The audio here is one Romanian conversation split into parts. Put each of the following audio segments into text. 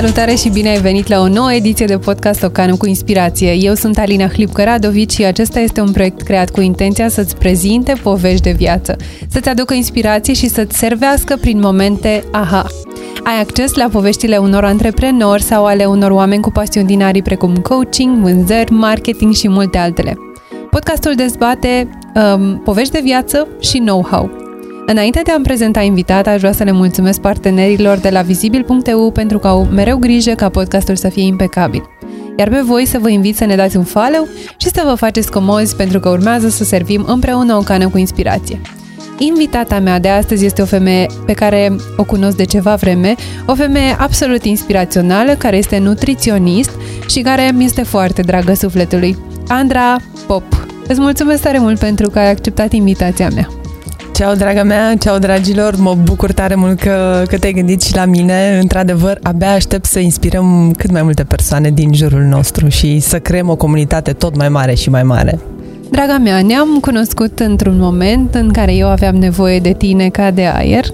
salutare și bine ai venit la o nouă ediție de podcast Ocanu cu Inspirație. Eu sunt Alina Hlipcă-Radovici și acesta este un proiect creat cu intenția să-ți prezinte povești de viață, să-ți aducă inspirație și să-ți servească prin momente aha. Ai acces la poveștile unor antreprenori sau ale unor oameni cu pasiuni din arii precum coaching, vânzări, marketing și multe altele. Podcastul dezbate um, povești de viață și know-how. Înainte de a-mi prezenta invitata, aș vrea să le mulțumesc partenerilor de la Vizibil.eu pentru că au mereu grijă ca podcastul să fie impecabil. Iar pe voi să vă invit să ne dați un follow și să vă faceți comozi pentru că urmează să servim împreună o cană cu inspirație. Invitata mea de astăzi este o femeie pe care o cunosc de ceva vreme, o femeie absolut inspirațională, care este nutriționist și care mi este foarte dragă sufletului. Andra Pop. Îți mulțumesc tare mult pentru că ai acceptat invitația mea. Ceau, draga mea, ceau, dragilor, mă bucur tare mult că, că te-ai gândit și la mine. Într-adevăr, abia aștept să inspirăm cât mai multe persoane din jurul nostru și să creăm o comunitate tot mai mare și mai mare. Draga mea, ne-am cunoscut într-un moment în care eu aveam nevoie de tine ca de aer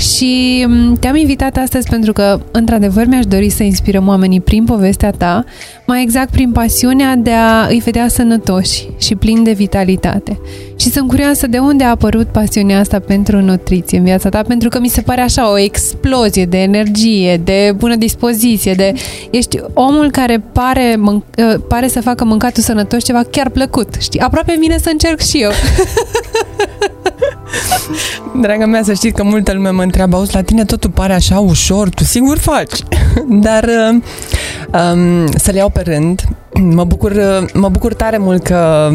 și mm, te-am invitat astăzi pentru că, într-adevăr, mi-aș dori să inspirăm oamenii prin povestea ta, mai exact prin pasiunea de a îi vedea sănătoși și plini de vitalitate. Și sunt curioasă de unde a apărut pasiunea asta pentru nutriție în viața ta, pentru că mi se pare așa o explozie de energie, de bună dispoziție, de ești omul care pare, mânc- ă, pare să facă mâncatul sănătos ceva chiar plăcut, știi? Aproape vine să încerc și eu. Draga mea, să știți că multă lume mă întreabă, auzi, la tine totul pare așa ușor, tu sigur faci. Dar um, să le iau pe rând, mă bucur, mă bucur tare mult că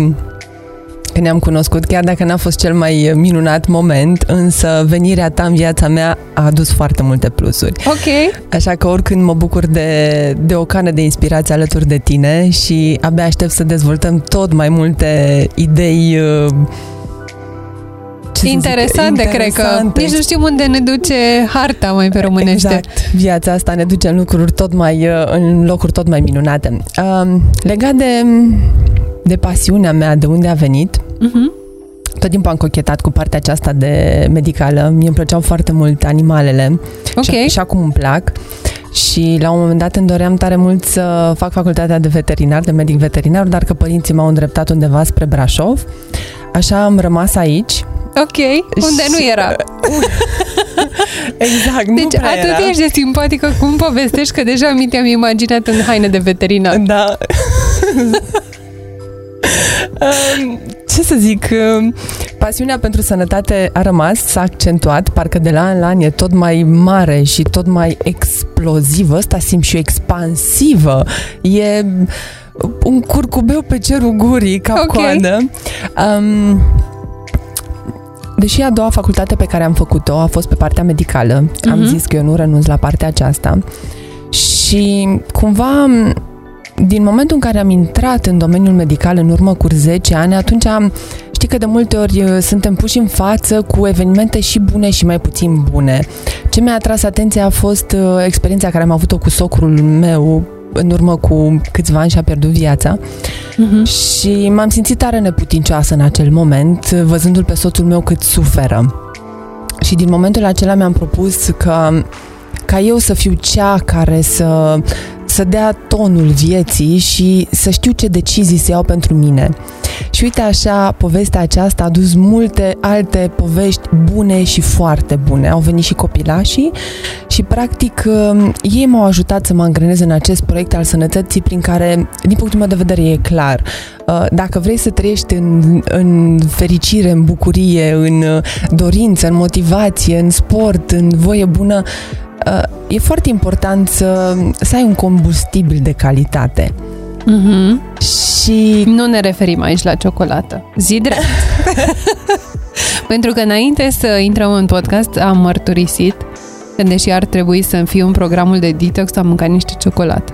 că ne-am cunoscut, chiar dacă n-a fost cel mai minunat moment, însă venirea ta în viața mea a adus foarte multe plusuri. Ok. Așa că oricând mă bucur de, de o cană de inspirație alături de tine și abia aștept să dezvoltăm tot mai multe idei uh, ce interesante, zic, cred că. Nici nu știm unde ne duce harta mai pe românește. Exact. Viața asta ne duce în lucruri tot mai, uh, în locuri tot mai minunate. Uh, legat de, de pasiunea mea, de unde a venit, uh-huh. Tot timpul am cochetat cu partea aceasta de medicală. Mie îmi plăceau foarte mult animalele okay. și, și acum îmi plac. Și la un moment dat îmi doream tare mult să fac facultatea de veterinar, de medic veterinar, dar că părinții m-au îndreptat undeva spre Brașov. Așa am rămas aici Ok, unde și... nu era. exact, Deci nu atât era. ești de simpatică cum povestești că deja mi te-am imaginat în haine de veterinar. Da. Ce să zic, pasiunea pentru sănătate a rămas, s-a accentuat, parcă de la an la an e tot mai mare și tot mai explozivă, ăsta simt și expansivă, e un curcubeu pe cerul gurii, ca okay. coadă. Um, Deși a doua facultate pe care am făcut-o a fost pe partea medicală, uh-huh. am mhm. zis că eu nu renunț la partea aceasta și cumva din momentul în care am intrat în domeniul medical în urmă cu 10 ani, atunci am, știi că de multe ori uh, suntem puși în față cu evenimente și bune și mai puțin bune. Ce mi-a atras atenția a fost uh, experiența care am avut-o cu socrul meu în urmă cu câțiva ani și-a pierdut viața uh-huh. și m-am simțit tare neputincioasă în acel moment, văzându-l pe soțul meu cât suferă. Și din momentul acela mi-am propus că ca eu să fiu cea care să să dea tonul vieții și să știu ce decizii se iau pentru mine. Și uite așa, povestea aceasta a dus multe alte povești bune și foarte bune. Au venit și copilașii și practic um, ei m-au ajutat să mă angrenez în acest proiect al sănătății prin care, din punctul meu de vedere, e clar. Uh, dacă vrei să trăiești în, în fericire, în bucurie, în uh, dorință, în motivație, în sport, în voie bună, Uh, e foarte important să, să ai un combustibil de calitate. Mm-hmm. Și... Nu ne referim aici la ciocolată. Zi drept. Pentru că înainte să intrăm în podcast am mărturisit că deși ar trebui să fiu un programul de detox, am mâncat niște ciocolată.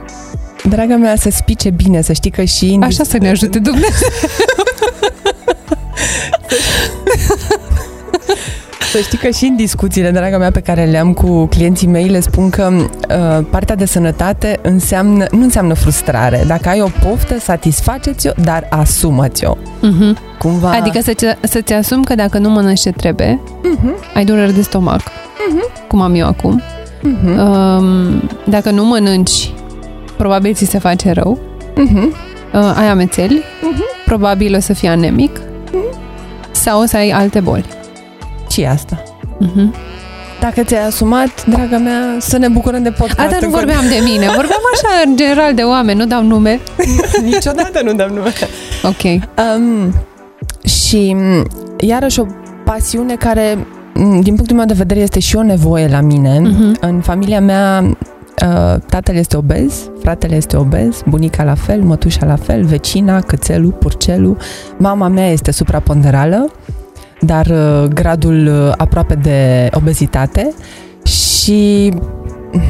Draga mea, să spice bine, să știi că și... Așa să ne ajute Dumnezeu. Să știi că și în discuțiile, draga mea, pe care le-am cu clienții mei, le spun că uh, partea de sănătate înseamnă, nu înseamnă frustrare. Dacă ai o poftă, satisfaceți-o, dar asumă-ți-o. Uh-huh. Cumva... Adică să, să-ți asumi că dacă nu mănânci ce trebuie, uh-huh. ai dureri de stomac, uh-huh. cum am eu acum, Uh-huh. Um, dacă nu mănânci, probabil ți se face rău. Uh-huh. Uh, ai amețeli, uh-huh. probabil o să fii anemic uh-huh. sau o să ai alte boli. Ce asta? Uh-huh. Dacă ți-ai asumat, draga mea, să ne bucurăm de podcast. Asta nu vorbeam de mine, vorbeam așa în general de oameni, nu dau nume. Niciodată nu dăm nume. Ok. Um, și iarăși o pasiune care, din punctul meu de vedere, este și o nevoie la mine. Mhm. În familia mea, uh, tatăl este obez, fratele este obez, bunica la fel, mătușa la fel, vecina, cățelul, purcelul. Mama mea este supraponderală, dar uh, gradul uh, aproape de obezitate și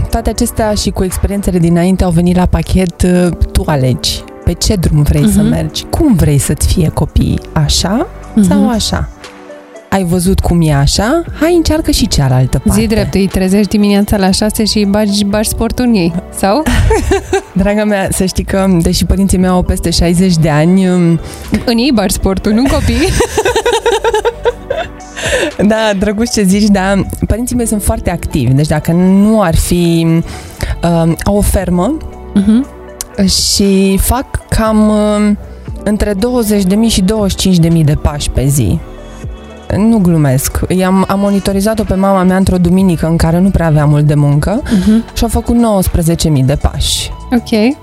toate acestea și cu experiențele dinainte au venit la pachet, uh, tu alegi pe ce drum vrei să Mhm. mergi, cum vrei să-ți fie copiii, așa sau Mhm. așa. Ai văzut cum e așa? Hai încearcă și cealaltă parte. Zi drept, îi trezești dimineața la 6 și îi bagi, bagi sportul în ei, sau? Draga mea, să știi că, deși părinții mei au peste 60 de ani, um, În ei bagi sportul, nu în copii. da, drăguț ce zici, dar părinții mei sunt foarte activi, deci dacă nu ar fi um, au o fermă Mhm. și fac cam um, între 20.000 și 25.000 de pași pe zi. Nu glumesc. I-am, am monitorizat-o pe mama mea într-o duminică în care nu prea avea mult de muncă Mhm. și au făcut 19.000 de pași. Ok.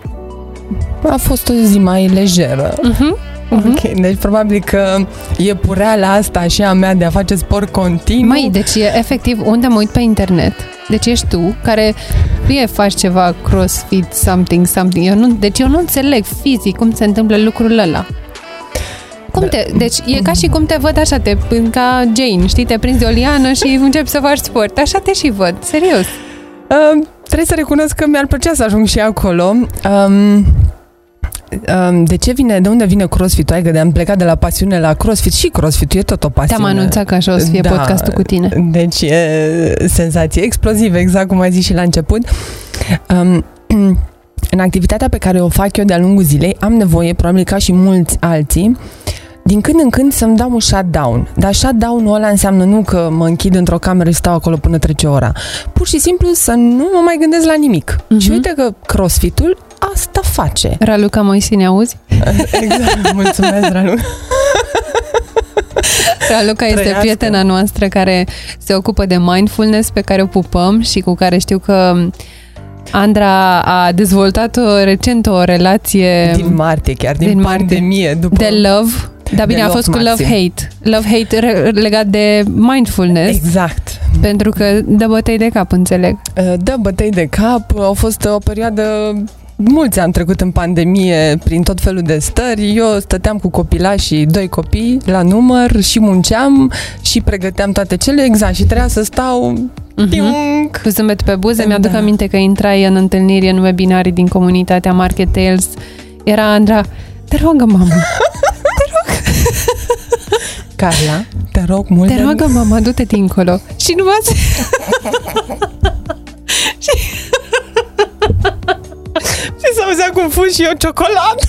A fost o zi mai lejeră. Mhm. Mhm. Ok, deci probabil că e pureala asta și a mea de a face sport continuu. Mai, deci e efectiv unde mă uit pe internet. Deci ești tu care fie faci ceva crossfit, something, something. Eu nu, deci eu nu înțeleg fizic cum se întâmplă lucrul ăla. Cum Da. te, deci e ca și cum te văd așa, te, ca Jane, știi, te prinzi de o liană și începi să faci sport. Așa te și văd, serios. Uh, trebuie să recunosc că mi-ar plăcea să ajung și acolo. Um, um, de ce vine, de unde vine crossfit-ul? Adică de am plecat de la pasiune la crossfit și crossfit e tot o pasiune. Te-am anunțat că așa o să fie Da. podcastul cu tine. Deci e senzație explozivă, exact cum ai zis și la început. Um, în activitatea pe care o fac eu de-a lungul zilei, am nevoie, probabil ca și mulți alții, din când în când să-mi dau un shutdown. Dar shutdown-ul ăla înseamnă nu că mă închid într-o cameră și stau acolo până trece ora. Pur și simplu să nu mă mai gândesc la nimic. Mhm. Și uite că crossfit-ul asta face. Raluca Moisine, auzi? Exact, mulțumesc, Ralu. Raluca este Trăiască. prietena noastră care se ocupă de mindfulness pe care o pupăm și cu care știu că Andra a dezvoltat o, recent o relație Din martie chiar, din, Din din martie. pandemie. După... de love, dar bine, a love fost cu maxim. love-hate. Love-hate re- legat de mindfulness, Exact. pentru că dă bătăi de cap, înțeleg. Da, bătăi de cap, au fost o perioadă Mulți am trecut în pandemie prin tot felul de stări. Eu stăteam cu copilașii, doi copii la număr și munceam și pregăteam toate cele exact și trebuia să stau Mhm. Tiung. Cu zâmbet pe buze, mi-aduc Da. aminte că intrai în întâlniri, în webinarii din comunitatea Market Tales. Era Andra, te rog, mamă, Carla, te rog mult te de- rog, mamă, du-te dincolo. Și nu ați... Și s-auzea cum fun și eu ciocolată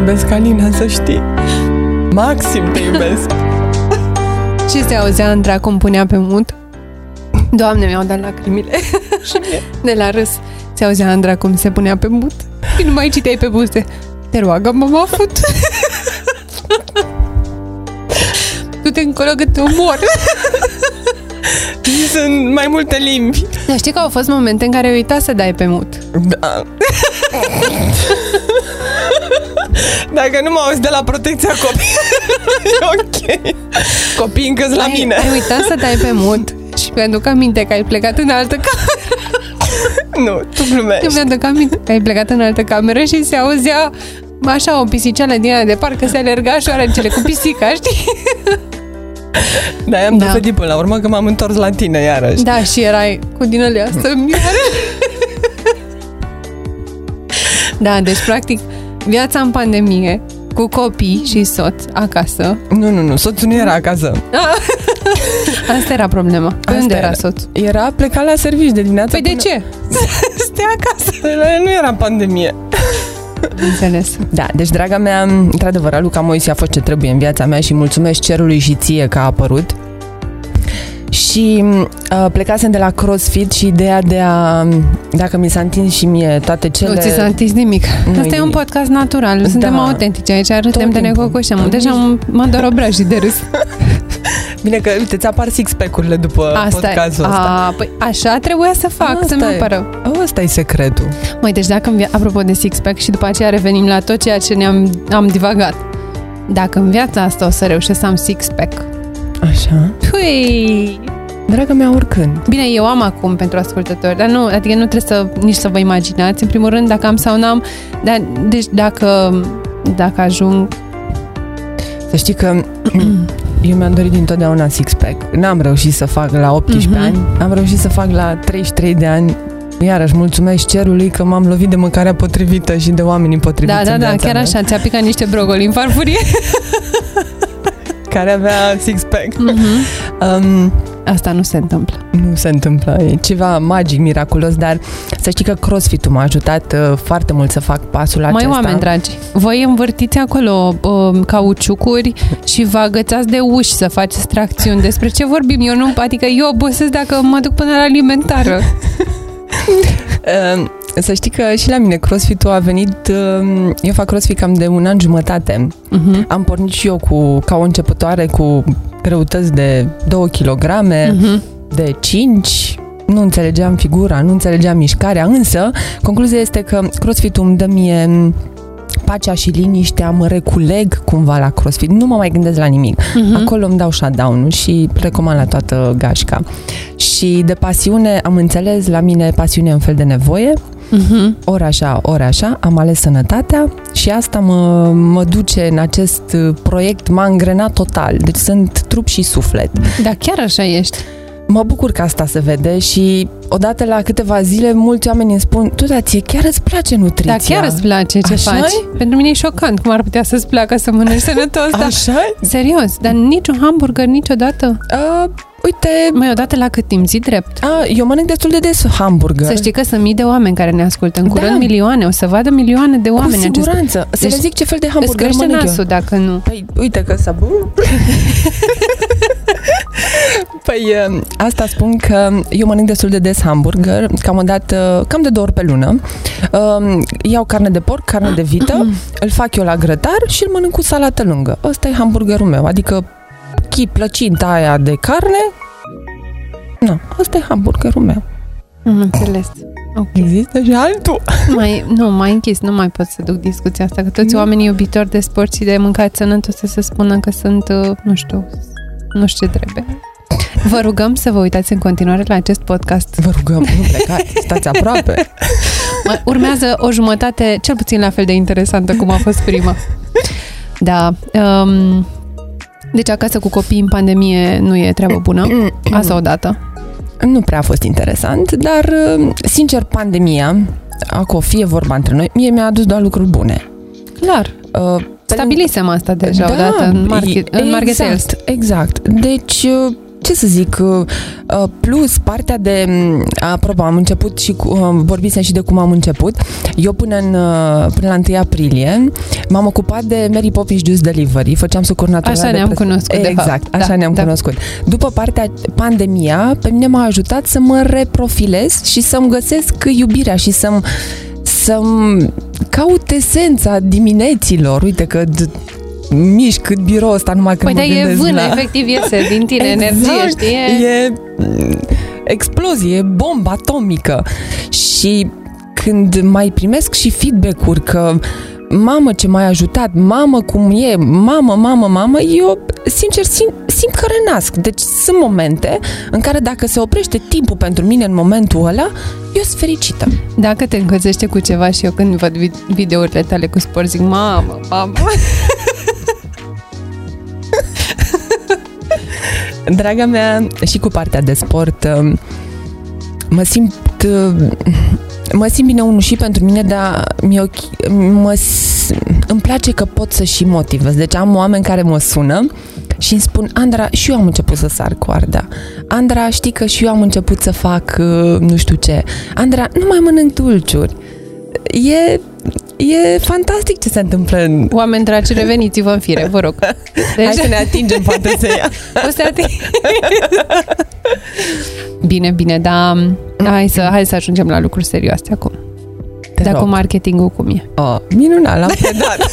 iubesc, Alina, să știi Maxim te iubesc Și se auzea Andra cum punea pe mut. Doamne, mi-au dat lacrimile. De la râs. Se auzea Andra cum se punea pe mut. Și nu mai citeai pe buze. Te roagă, mama, fut. Du-te încolo că te omor. Sunt mai multe limbi Dar știi că au fost momente în care uita să dai pe mut. Da. Dacă nu mă auzi de la protecția copilului, e ok. Copiii încă la ai, mine. ai uitat să dai pe mut. Și mi-aduc aminte că ai plecat în altă cameră. Nu, tu glumești. Eu mi-aduc aminte că ai plecat în altă cameră și se auzea așa o pisiceală din aia de parcă se alerga șoarecele cu pisica, știi? Da, am Da. da. dovedit până la urmă că m-am întors la tine iarăși. Da, și erai cu din alea să Da, deci practic viața în pandemie cu copii și soț acasă. Nu, nu, nu, soțul nu era acasă. Asta era problema. Pe Asta unde era era. soțul? Era plecat la servici de dimineață. Păi de până- ce? Stai acasă. Nu era pandemie. Înțeles. Da, deci, draga mea, într-adevăr, Luca Moise a fost ce trebuie în viața mea și mulțumesc cerului și ție că a apărut. Și uh, plecasem de la CrossFit și ideea de a, dacă mi s-a întins și mie toate cele... Nu ți s-a întins nimic. Nu-i Asta e un nimic. podcast natural. Suntem Da. autentici aici, râdem de timpul. necocoșăm. Deja mă- mă dor obrajii de râs. Bine că, uite, ți apar six-pack-urile după Asta e. podcastul ăsta. A, păi așa trebuia să fac, Asta să-mi e. apără. Ăsta e secretul. Măi, deci dacă, în via- apropo de six-pack și după aceea revenim la tot ceea ce ne-am am divagat. Dacă în viața asta o să reușesc să am six-pack, Așa. hui! Draga mea, oricând. Bine, eu am acum pentru ascultători, dar nu, adică nu trebuie să, nici să vă imaginați, în primul rând, dacă am sau n-am, dar, deci dacă, dacă ajung, Să știi că eu mi-am dorit dintotdeauna six-pack. N-am reușit să fac la 18 Mhm. ani, am reușit să fac la 33 de ani. Iarăși mulțumesc cerului că m-am lovit de mâncarea potrivită și de oamenii potriviți da, da, în da, viața chiar mea, așa, ți-a picat niște brogoli în farfurie. Care avea six-pack. Mhm. Um, Asta nu se întâmplă. nu se întâmplă, e ceva magic, miraculos, dar să știi că crossfit-ul m-a ajutat uh, foarte mult să fac pasul Mai acesta. oameni dragi, voi învârtiți acolo uh, cauciucuri și vă agățați de uși să faceți tracțiuni. Despre ce vorbim? Eu nu, adică eu obosesc dacă mă duc până la alimentară. Uh, Să știi că și la mine crossfit-ul a venit, uh, eu fac crossfit cam de un an jumătate. Uh-huh. Am pornit și eu cu, ca o începătoare cu greutăți de 2 kg, Uh-huh. de 5 nu înțelegeam figura, nu înțelegeam mișcarea, însă concluzia este că crossfit-ul îmi dă mie pacea și liniștea, mă reculeg cumva la crossfit, nu mă mai gândesc la nimic. Uh-huh. Acolo îmi dau shutdown-ul și recomand la toată gașca. Și de pasiune, am înțeles, la mine pasiune e un fel de nevoie, Uh-huh. ori așa, ori așa, am ales sănătatea și asta mă, mă duce în acest uh, proiect, m-a îngrenat total, deci sunt trup și suflet. Da, chiar așa ești. Mă bucur că asta se vede și odată la câteva zile mulți oameni îmi spun tu, dar ție chiar îți place nutriția? Da, chiar îți place ce Așa-i? faci. Pentru mine e șocant cum ar putea să-ți placă să mănânci sănătos. Da. așa Serios, dar niciun hamburger niciodată. uh, Uite, Mai odată la cât timp zi drept? a, eu mănânc destul de des hamburger. Să știi că sunt mii de oameni care ne ascultă. În Da. curând milioane. O să vadă milioane de Cu oameni acest siguranță. Să Deci le zic ce fel de Îți hamburger crește mănânc eu. nasul dacă nu. Păi, uite că s-a Păi, uh, asta spun că eu mănânc destul de des hamburger, cam o dată, cam de două ori pe lună. Um, Iau carne de porc, carne de vită, îl fac eu la grătar și îl mănânc cu salată lângă. Ăsta e hamburgerul meu, adică chi, plăcinta aia de carne, nu, ăsta e hamburgerul meu. Am înțeles. Ok. Există și altul. Mai, nu, mai închis, nu mai pot să duc discuția asta, că toți Nu. oamenii iubitori de sport și de mâncat sănătos să se spună că sunt, uh, nu știu, nu știu ce trebuie. Vă rugăm să vă uitați în continuare la acest podcast. Vă rugăm, nu plecați, stați aproape. Mai Urmează o jumătate cel puțin la fel de interesantă cum a fost prima. Da. Um, deci acasă cu copii în pandemie nu e treabă bună. Asta odată. Nu prea a fost interesant, dar, uh, sincer, pandemia, acum fie vorba între noi, mie mi-a adus doar lucruri bune. Clar. Uh, pe Stabilisem asta deja Da, odată în, market, e- în Market Sales. exact, exact. Deci, uh, ce să zic, uh, uh, plus partea de, m, apropo, am început și cu, uh, vorbisem și de cum am început. Eu până, în, uh, până la 1 aprilie m-am ocupat de Mary Poppins Juice Delivery, făceam sucuri Așa de ne-am pres- cunoscut, de Exact, fapt. așa Da, ne-am da. cunoscut. După partea pandemia, pe mine m-a ajutat să mă reprofilez și să-mi găsesc iubirea și să-mi să-mi caut esența dimineților. Uite că d- mișc cât birou ăsta numai când Păi mă da, e gândesc vână, la... efectiv iese din tine energie, știi? E... E mm, explozie, e bombă atomică. Și când mai primesc și feedback-uri că mamă ce m-ai ajutat, mamă cum e, mamă, mamă, mamă, eu sincer simt, simt că renasc. Deci sunt momente în care dacă se oprește timpul pentru mine în momentul ăla, eu sunt fericită. Dacă te încălzește cu ceva și eu când văd vid- videourile tale cu sport zic, mamă, mamă. Draga mea, și cu partea de sport, um, mă simt uh, mă simt bine unul și pentru mine, dar mi-e ok, mă, s- îmi place că pot să și motivez. Deci am oameni care mă sună și îmi spun, Andra, și eu am început să sar coarda. Andra, știi că și eu am început să fac uh, nu știu ce. Andra, nu mai mănânc dulciuri. E, e fantastic ce se întâmplă în... Oameni dragi, reveniți-vă în fire, vă rog. Deci... Hai să ne atingem fantezeia. O să ating... bine, bine, dar hai să, hai să ajungem la lucruri serioase acum. Te Dar rog. cu marketingul cum e? Oh, minunat, l-am predat.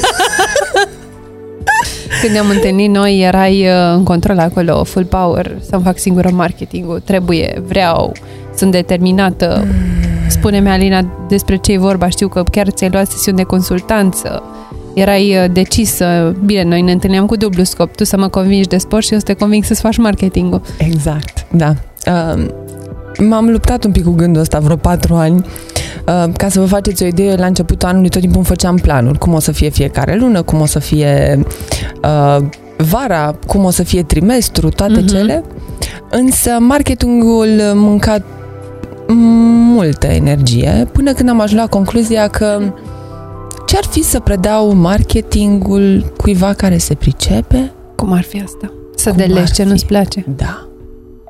Când ne-am întâlnit noi, erai uh, în control acolo, full power, să-mi fac singură marketingul, trebuie, vreau, sunt determinată. Spune-mi, Alina, despre ce e vorba, știu că chiar ți-ai luat sesiuni de consultanță, erai uh, decisă, bine, noi ne întâlneam cu dublu scop, tu să mă convingi de sport și eu să te conving să-ți faci marketingul. Exact, da. Uh, m-am luptat un pic cu gândul ăsta vreo patru ani. Uh, ca să vă faceți o idee, la începutul anului tot timpul îmi făceam planuri. Cum o să fie fiecare lună, cum o să fie uh, vara, cum o să fie trimestru, toate Mhm. uh-huh. cele. Însă marketingul mânca multă energie până când am ajuns la concluzia că ce-ar fi să predau marketingul cuiva care se pricepe? Cum ar fi asta? Să Cum ar delești ce fi? nu-ți place. Da.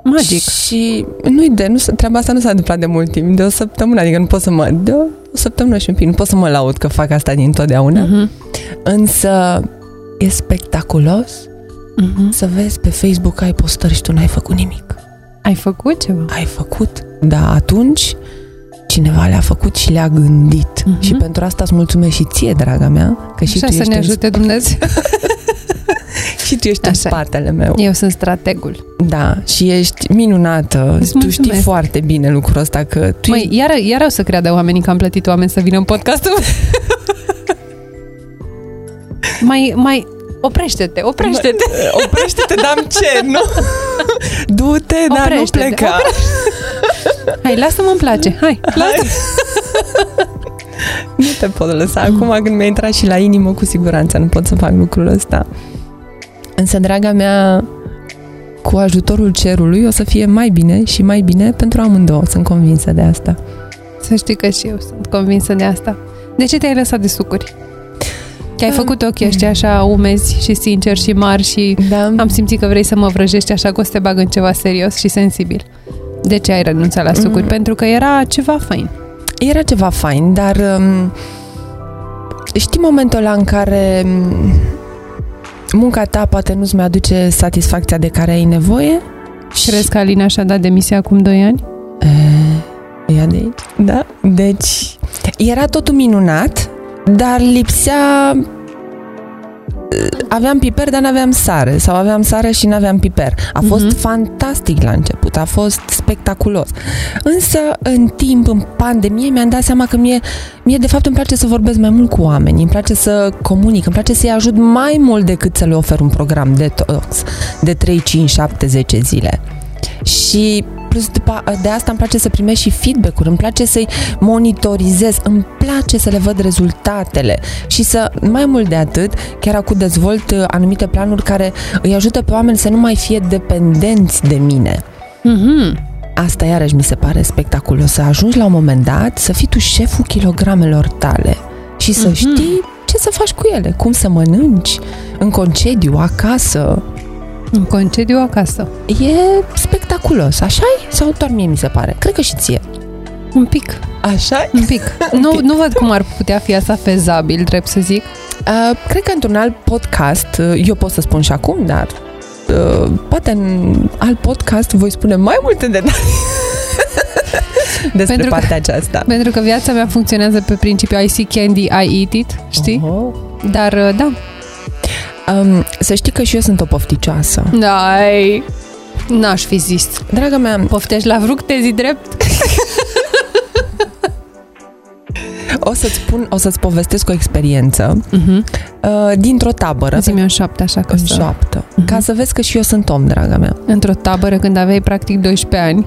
Magic. Și nu-i de, nu, s- treaba asta nu s-a întâmplat de mult timp, de o săptămână, adică nu pot să mă, de o, o săptămână și un pic, nu pot să mă laud că fac asta din totdeauna, Mhm. însă e spectaculos Mhm. să vezi pe Facebook că ai postări și tu n-ai făcut nimic. Ai făcut ceva? Ai făcut, dar atunci cineva le-a făcut și le-a gândit. Mhm. Și pentru asta îți mulțumesc și ție, draga mea, că și Așa tu să ești, ne în, ajute Dumnezeu. și tu ești Așa în e. spatele meu. Eu sunt strategul. Da, și ești minunată. Îți tu știi mulțumesc. foarte bine lucrul ăsta că tu Măi, iar, iar o să creadă oamenii că am plătit oameni să vină în podcastul. mai, mai, oprește-te, oprește-te. Mă, Oprește-te, dar ce, nu? Du-te, dar nu Oprește-te, pleca. Hai, lasă-mă, îmi place. Hai, lasă. Nu te pot lăsa. Acum când mi-a intrat și la inimă, cu siguranță nu pot să fac lucrul ăsta. Însă, draga mea, cu ajutorul cerului o să fie mai bine și mai bine pentru amândouă. Sunt convinsă de asta. Să știi că și eu sunt convinsă de asta. De ce te-ai lăsat de sucuri? Te-ai Ah. făcut ochii ăștia așa umezi și sinceri și mari și Da. am simțit că vrei să mă vrăjești așa că o să te bag în ceva serios și sensibil. De ce ai renunțat la sucuri? Mm. Pentru că era ceva fain. Era ceva fain, dar um, știi momentul ăla în care um, munca ta poate nu-ți mai aduce satisfacția de care ai nevoie? Crezi că Alina și-a dat demisia acum 2 ani? E, ia de aici. Da. Deci, era totul minunat, dar lipsea... Aveam piper, dar n-aveam sare. Sau aveam sare și n-aveam piper. A fost Mhm. fantastic la început, a fost spectaculos. Însă, în timp, în pandemie, mi-am dat seama că mie, mie de fapt, îmi place să vorbesc mai mult cu oameni, îmi place să comunic, îmi place să-i ajut mai mult decât să le ofer un program detox de 3, 5, 7, 10 zile. Și plus după, de asta îmi place să primesc și feedback-uri, îmi place să-i monitorizez, îmi place să le văd rezultatele și să, mai mult de atât, chiar acum dezvolt uh, anumite planuri care îi ajută pe oameni să nu mai fie dependenți de mine. Mhm. Asta iarăși mi se pare spectaculos, să ajungi la un moment dat să fii tu șeful kilogramelor tale și să Mhm. știi ce să faci cu ele, cum să mănânci, în concediu, acasă. În concediu acasă. E spectaculos, așa e? Sau doar mie mi se pare? Cred că și ție. Un pic, așa un pic. nu, nu văd cum ar putea fi asta fezabil, drept să zic. Uh, cred că într-un alt podcast, uh, eu pot să spun și acum, dar uh, poate în alt podcast voi spune mai multe detalii despre Pentru că- partea aceasta. Pentru că viața mea funcționează pe principiu I see candy, I eat it, știi? Oho. Dar, uh, da. Um, să știi că și eu sunt o pofticioasă. Dai, n-aș fi zis. Draga mea, Poftești la fructe, zi drept? o să-ți spun, o să-ți povestesc o experiență Uh-huh. uh, dintr-o tabără. Zi-mi în șapte, așa că în să... șoaptă. Mhm. Ca să vezi că și eu sunt om, draga mea. Într-o tabără când aveai practic 12 ani.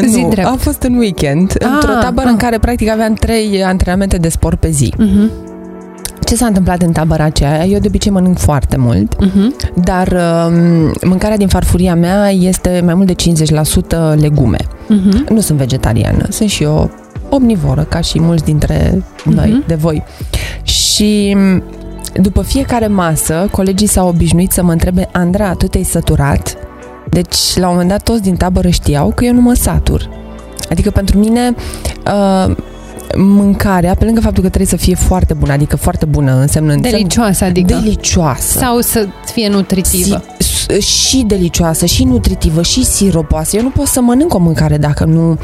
Uh, Zi nu, drept. a fost în weekend, Ah, într-o tabără ah. în care practic aveam trei antrenamente de sport pe zi. Uh-huh. Ce s-a întâmplat în tabăra aceea? Eu de obicei mănânc foarte mult, Uh-huh. dar um, mâncarea din farfuria mea este mai mult de 50% legume. Uh-huh. Nu sunt vegetariană, sunt și eu omnivoră, ca și mulți dintre noi, Mhm. de voi. Și după fiecare masă, colegii s-au obișnuit să mă întrebe Andra, tu te-ai săturat? Deci, la un moment dat, toți din tabără știau că eu nu mă satur. Adică, pentru mine, uh, mâncarea, pe lângă faptul că trebuie să fie foarte bună, adică foarte bună înseamnă... Delicioasă, adică. Delicioasă. Sau să fie nutritivă. Si, și delicioasă, și nutritivă, și siropoasă. Eu nu pot să mănânc o mâncare dacă nu,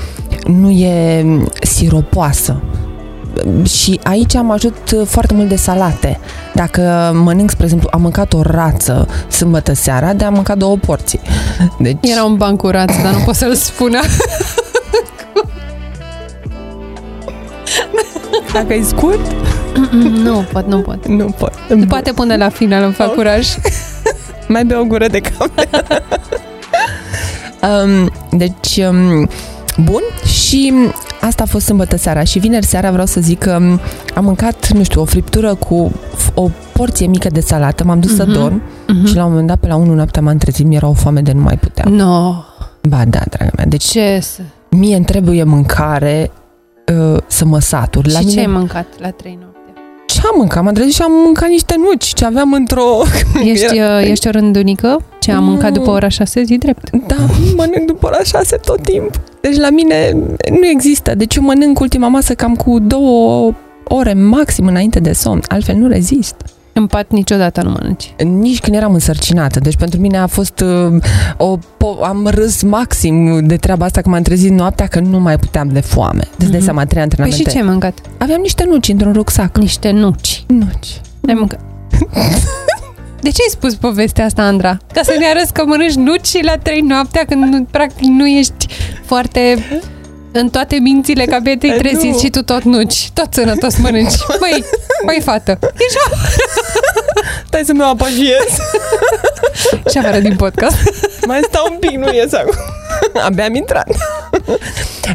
nu e siropoasă. Și aici am ajut foarte mult de salate. Dacă mănânc, spre exemplu, am mâncat o rață sâmbătă seara, de am mâncat două porții. Deci... Era un ban cu rață, dar nu pot să-l spună. Dacă e scurt? nu pot, nu pot. Nu pot. Nu poate pune la final, îmi fac okay. curaj. Mai bea o gură de cameră. um, deci, um, bun, și asta a fost sâmbătă seara și vineri seara vreau să zic că am mâncat, nu știu, o friptură cu o porție mică de salată, m-am dus uh-huh. să mhm. dorm uh-huh. și la un moment dat pe la 1 noaptea m-am trezit, mi era o foame de nu mai puteam. No. Ba da, draga mea. Deci Ce să... mie îmi trebuie mâncare uh, să mă satur. La și mine... ce ai mâncat la 3 noapte? Ce am mâncat? M-am trezit și am mâncat niște nuci ce aveam într-o... Ești, era... Uh, ești o rândunică? Ce am mâncat după ora 6 zi drept? Da, mănânc după ora 6 tot timpul. Deci la mine nu există. Deci eu mănânc ultima masă cam cu două ore maxim înainte de somn. Altfel nu rezist. În pat niciodată nu mănânci. Nici când eram însărcinată. Deci pentru mine a fost uh, o... Po- am râs maxim de treaba asta că m-am trezit noaptea că nu mai puteam de foame. Deci mm-hmm. de seama, trei antrenamente. Păi și ce ai mâncat? Aveam niște nuci într-un rucsac. Niște nuci? Nuci. Ai mâncat? De ce ai spus povestea asta, Andra? Ca să ne arăți că mănânci nuci la trei noaptea când practic nu ești foarte în toate mințile ca te trezit și tu tot nuci. Tot sănătos mănânci. Măi, măi fată. Ești Stai să-mi apagiez. și afară din podcast. Mai stau un pic, nu ies acum. Abia am intrat.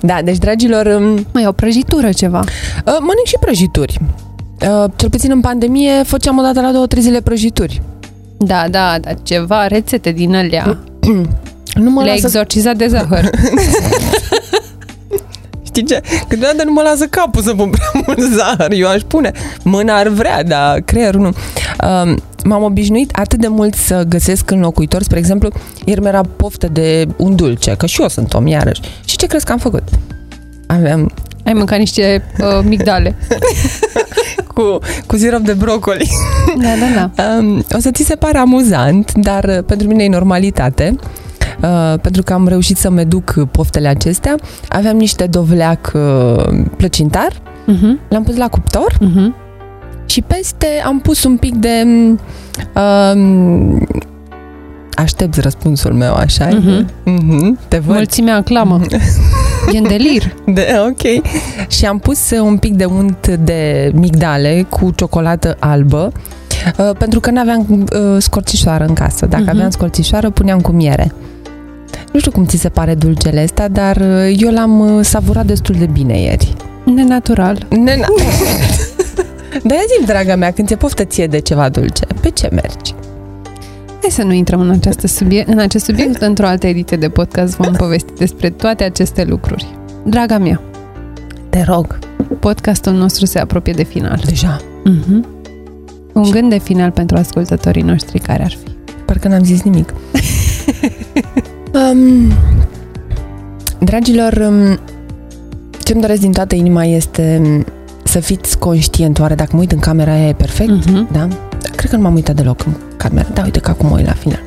Da, deci, dragilor... Um, mai o prăjitură ceva. Uh, mănânc și prăjituri. Uh, cel puțin în pandemie făceam o dată la două, trei zile prăjituri. Da, da, da, ceva rețete din alea. nu mă Le-a lasă... exorcizat de zahăr. Știi ce? Câteodată nu mă lasă capul să pun prea mult zahăr. Eu aș pune. Mâna ar vrea, dar creierul nu. Um, m-am obișnuit atât de mult să găsesc înlocuitori. Spre exemplu, ieri mi-era poftă de un dulce, că și eu sunt om, iarăși. Și ce crezi că am făcut? Aveam... Ai mâncat niște uh, migdale. cu, cu sirop de brocoli. Da, da, da. Um, o să ți se pare amuzant, dar uh, pentru mine e normalitate. Uh, pentru că am reușit să-mi duc poftele acestea. Aveam niște dovleac uh, plăcintar, uh-huh. l-am pus la cuptor uh-huh. și peste am pus un pic de... Uh, aștept răspunsul meu, așa uh-huh. uh-huh. Te văd? Mulțimea aclamă. e în delir. De, ok. Și am pus un pic de unt de migdale cu ciocolată albă uh, pentru că nu aveam uh, scorțișoară în casă. Dacă uh-huh. aveam scorțișoară, puneam cu miere. Nu știu cum ți se pare dulcele ăsta, dar uh, eu l-am uh, savurat destul de bine ieri. Nenatural. Nena... Dar zi draga mea, când ți-e poftă ție de ceva dulce, pe ce mergi? Hai să nu intrăm în, această subiect, în acest subiect, într-o altă ediție de podcast vom povesti despre toate aceste lucruri. Draga mea, te rog, podcastul nostru se apropie de final. Deja? Uh-huh. Un gând de final pentru ascultătorii noștri care ar fi? Parcă n-am zis nimic. Um, dragilor, um, ce-mi doresc din toată inima este um, să fiți conștient. Oare dacă mă uit în camera aia e perfect? Uh-huh. Da? Cred că nu m-am uitat deloc în camera. Da, uite că acum mă uit la final.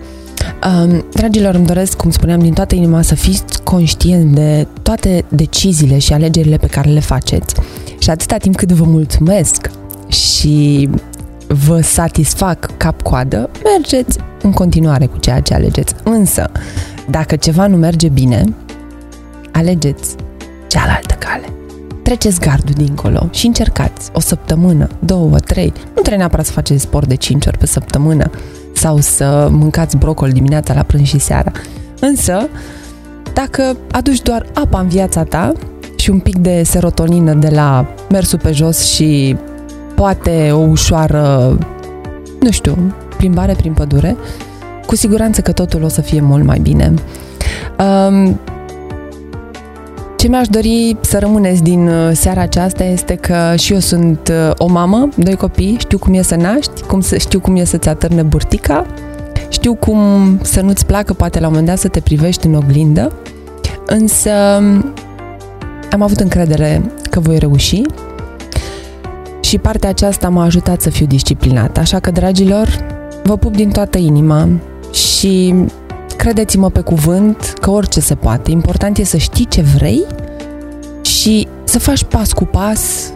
Um, dragilor, îmi doresc, cum spuneam, din toată inima să fiți conștient de toate deciziile și alegerile pe care le faceți. Și atâta timp cât vă mulțumesc și vă satisfac cap-coadă, mergeți în continuare cu ceea ce alegeți. Însă, dacă ceva nu merge bine, alegeți cealaltă cale. Treceți gardul dincolo și încercați o săptămână, două, trei. Nu trebuie neapărat să faceți sport de 5 ori pe săptămână sau să mâncați brocoli dimineața la prânz și seara. Însă, dacă aduci doar apa în viața ta și un pic de serotonină de la mersul pe jos și poate o ușoară, nu știu, plimbare prin pădure, cu siguranță că totul o să fie mult mai bine. Um, Ce mi-aș dori să rămâneți din uh, seara aceasta este că și eu sunt uh, o mamă, doi copii, știu cum e să naști, cum să, știu cum e să-ți atârne burtica, știu cum să nu-ți placă poate la un moment dat să te privești în oglindă, însă am avut încredere că voi reuși și partea aceasta m-a ajutat să fiu disciplinat. Așa că, dragilor, vă pup din toată inima și credeți-mă pe cuvânt că orice se poate. Important e să știi ce vrei și să faci pas cu pas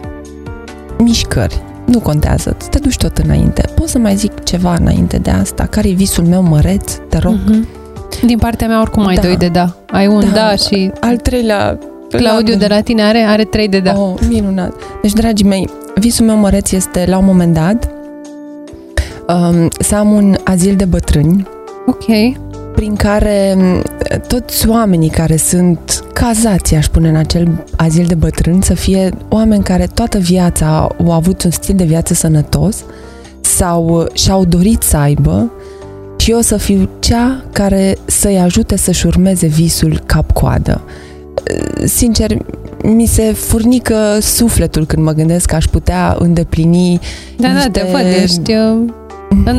mișcări. Nu contează, te duci tot înainte. Pot să mai zic ceva înainte de asta? Care e visul meu măreț? Te rog. Mm-hmm. Din partea mea oricum ai da. doi de da. Ai un da, da și... Al treilea... Claudiu de la tine are, are trei de da. Oh, minunat. Deci, dragii mei, visul meu măreț este la un moment dat um, să am un azil de bătrâni. Ok prin care toți oamenii care sunt cazați, aș pune, în acel azil de bătrâni, să fie oameni care toată viața au avut un stil de viață sănătos sau și-au dorit să aibă și eu să fiu cea care să-i ajute să-și urmeze visul cap-coadă. Sincer, mi se furnică sufletul când mă gândesc că aș putea îndeplini Da, niște... da, te văd, ești uh,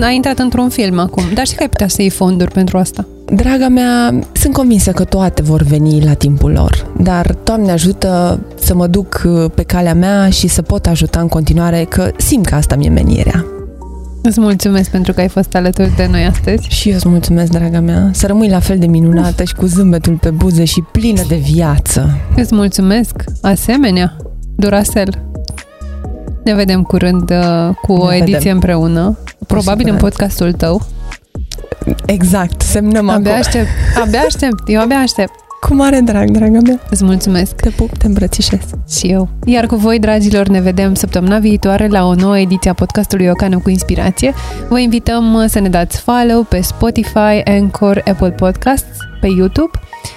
a intrat într-un film acum, dar știi că ai putea să iei fonduri pentru asta. Draga mea, sunt convinsă că toate vor veni la timpul lor, dar Doamne ajută să mă duc uh, pe calea mea și să pot ajuta în continuare, că simt că asta mi-e menirea. Îți mulțumesc pentru că ai fost alături de noi astăzi. Și eu îți mulțumesc, draga mea. Să rămâi la fel de minunată și cu zâmbetul pe buze și plină de viață. Îți mulțumesc. Asemenea, Duracel. Ne vedem curând uh, cu ne o ediție vedem. împreună. Probabil în podcastul tău. Exact, semnăm abia acolo. aștept, abia aștept, eu abia aștept. Cu mare drag, draga mea. Îți mulțumesc. Te pup, te îmbrățișez. Și eu. Iar cu voi, dragilor, ne vedem săptămâna viitoare la o nouă ediție a podcastului Ocană cu Inspirație. Vă invităm uh, să ne dați follow pe Spotify, Anchor, Apple Podcasts, pe YouTube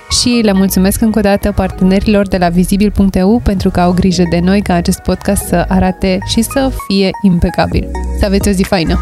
și le mulțumesc încă o dată partenerilor de la vizibil.eu pentru că au grijă de noi ca acest podcast să arate și să fie impecabil. Să aveți o zi faină!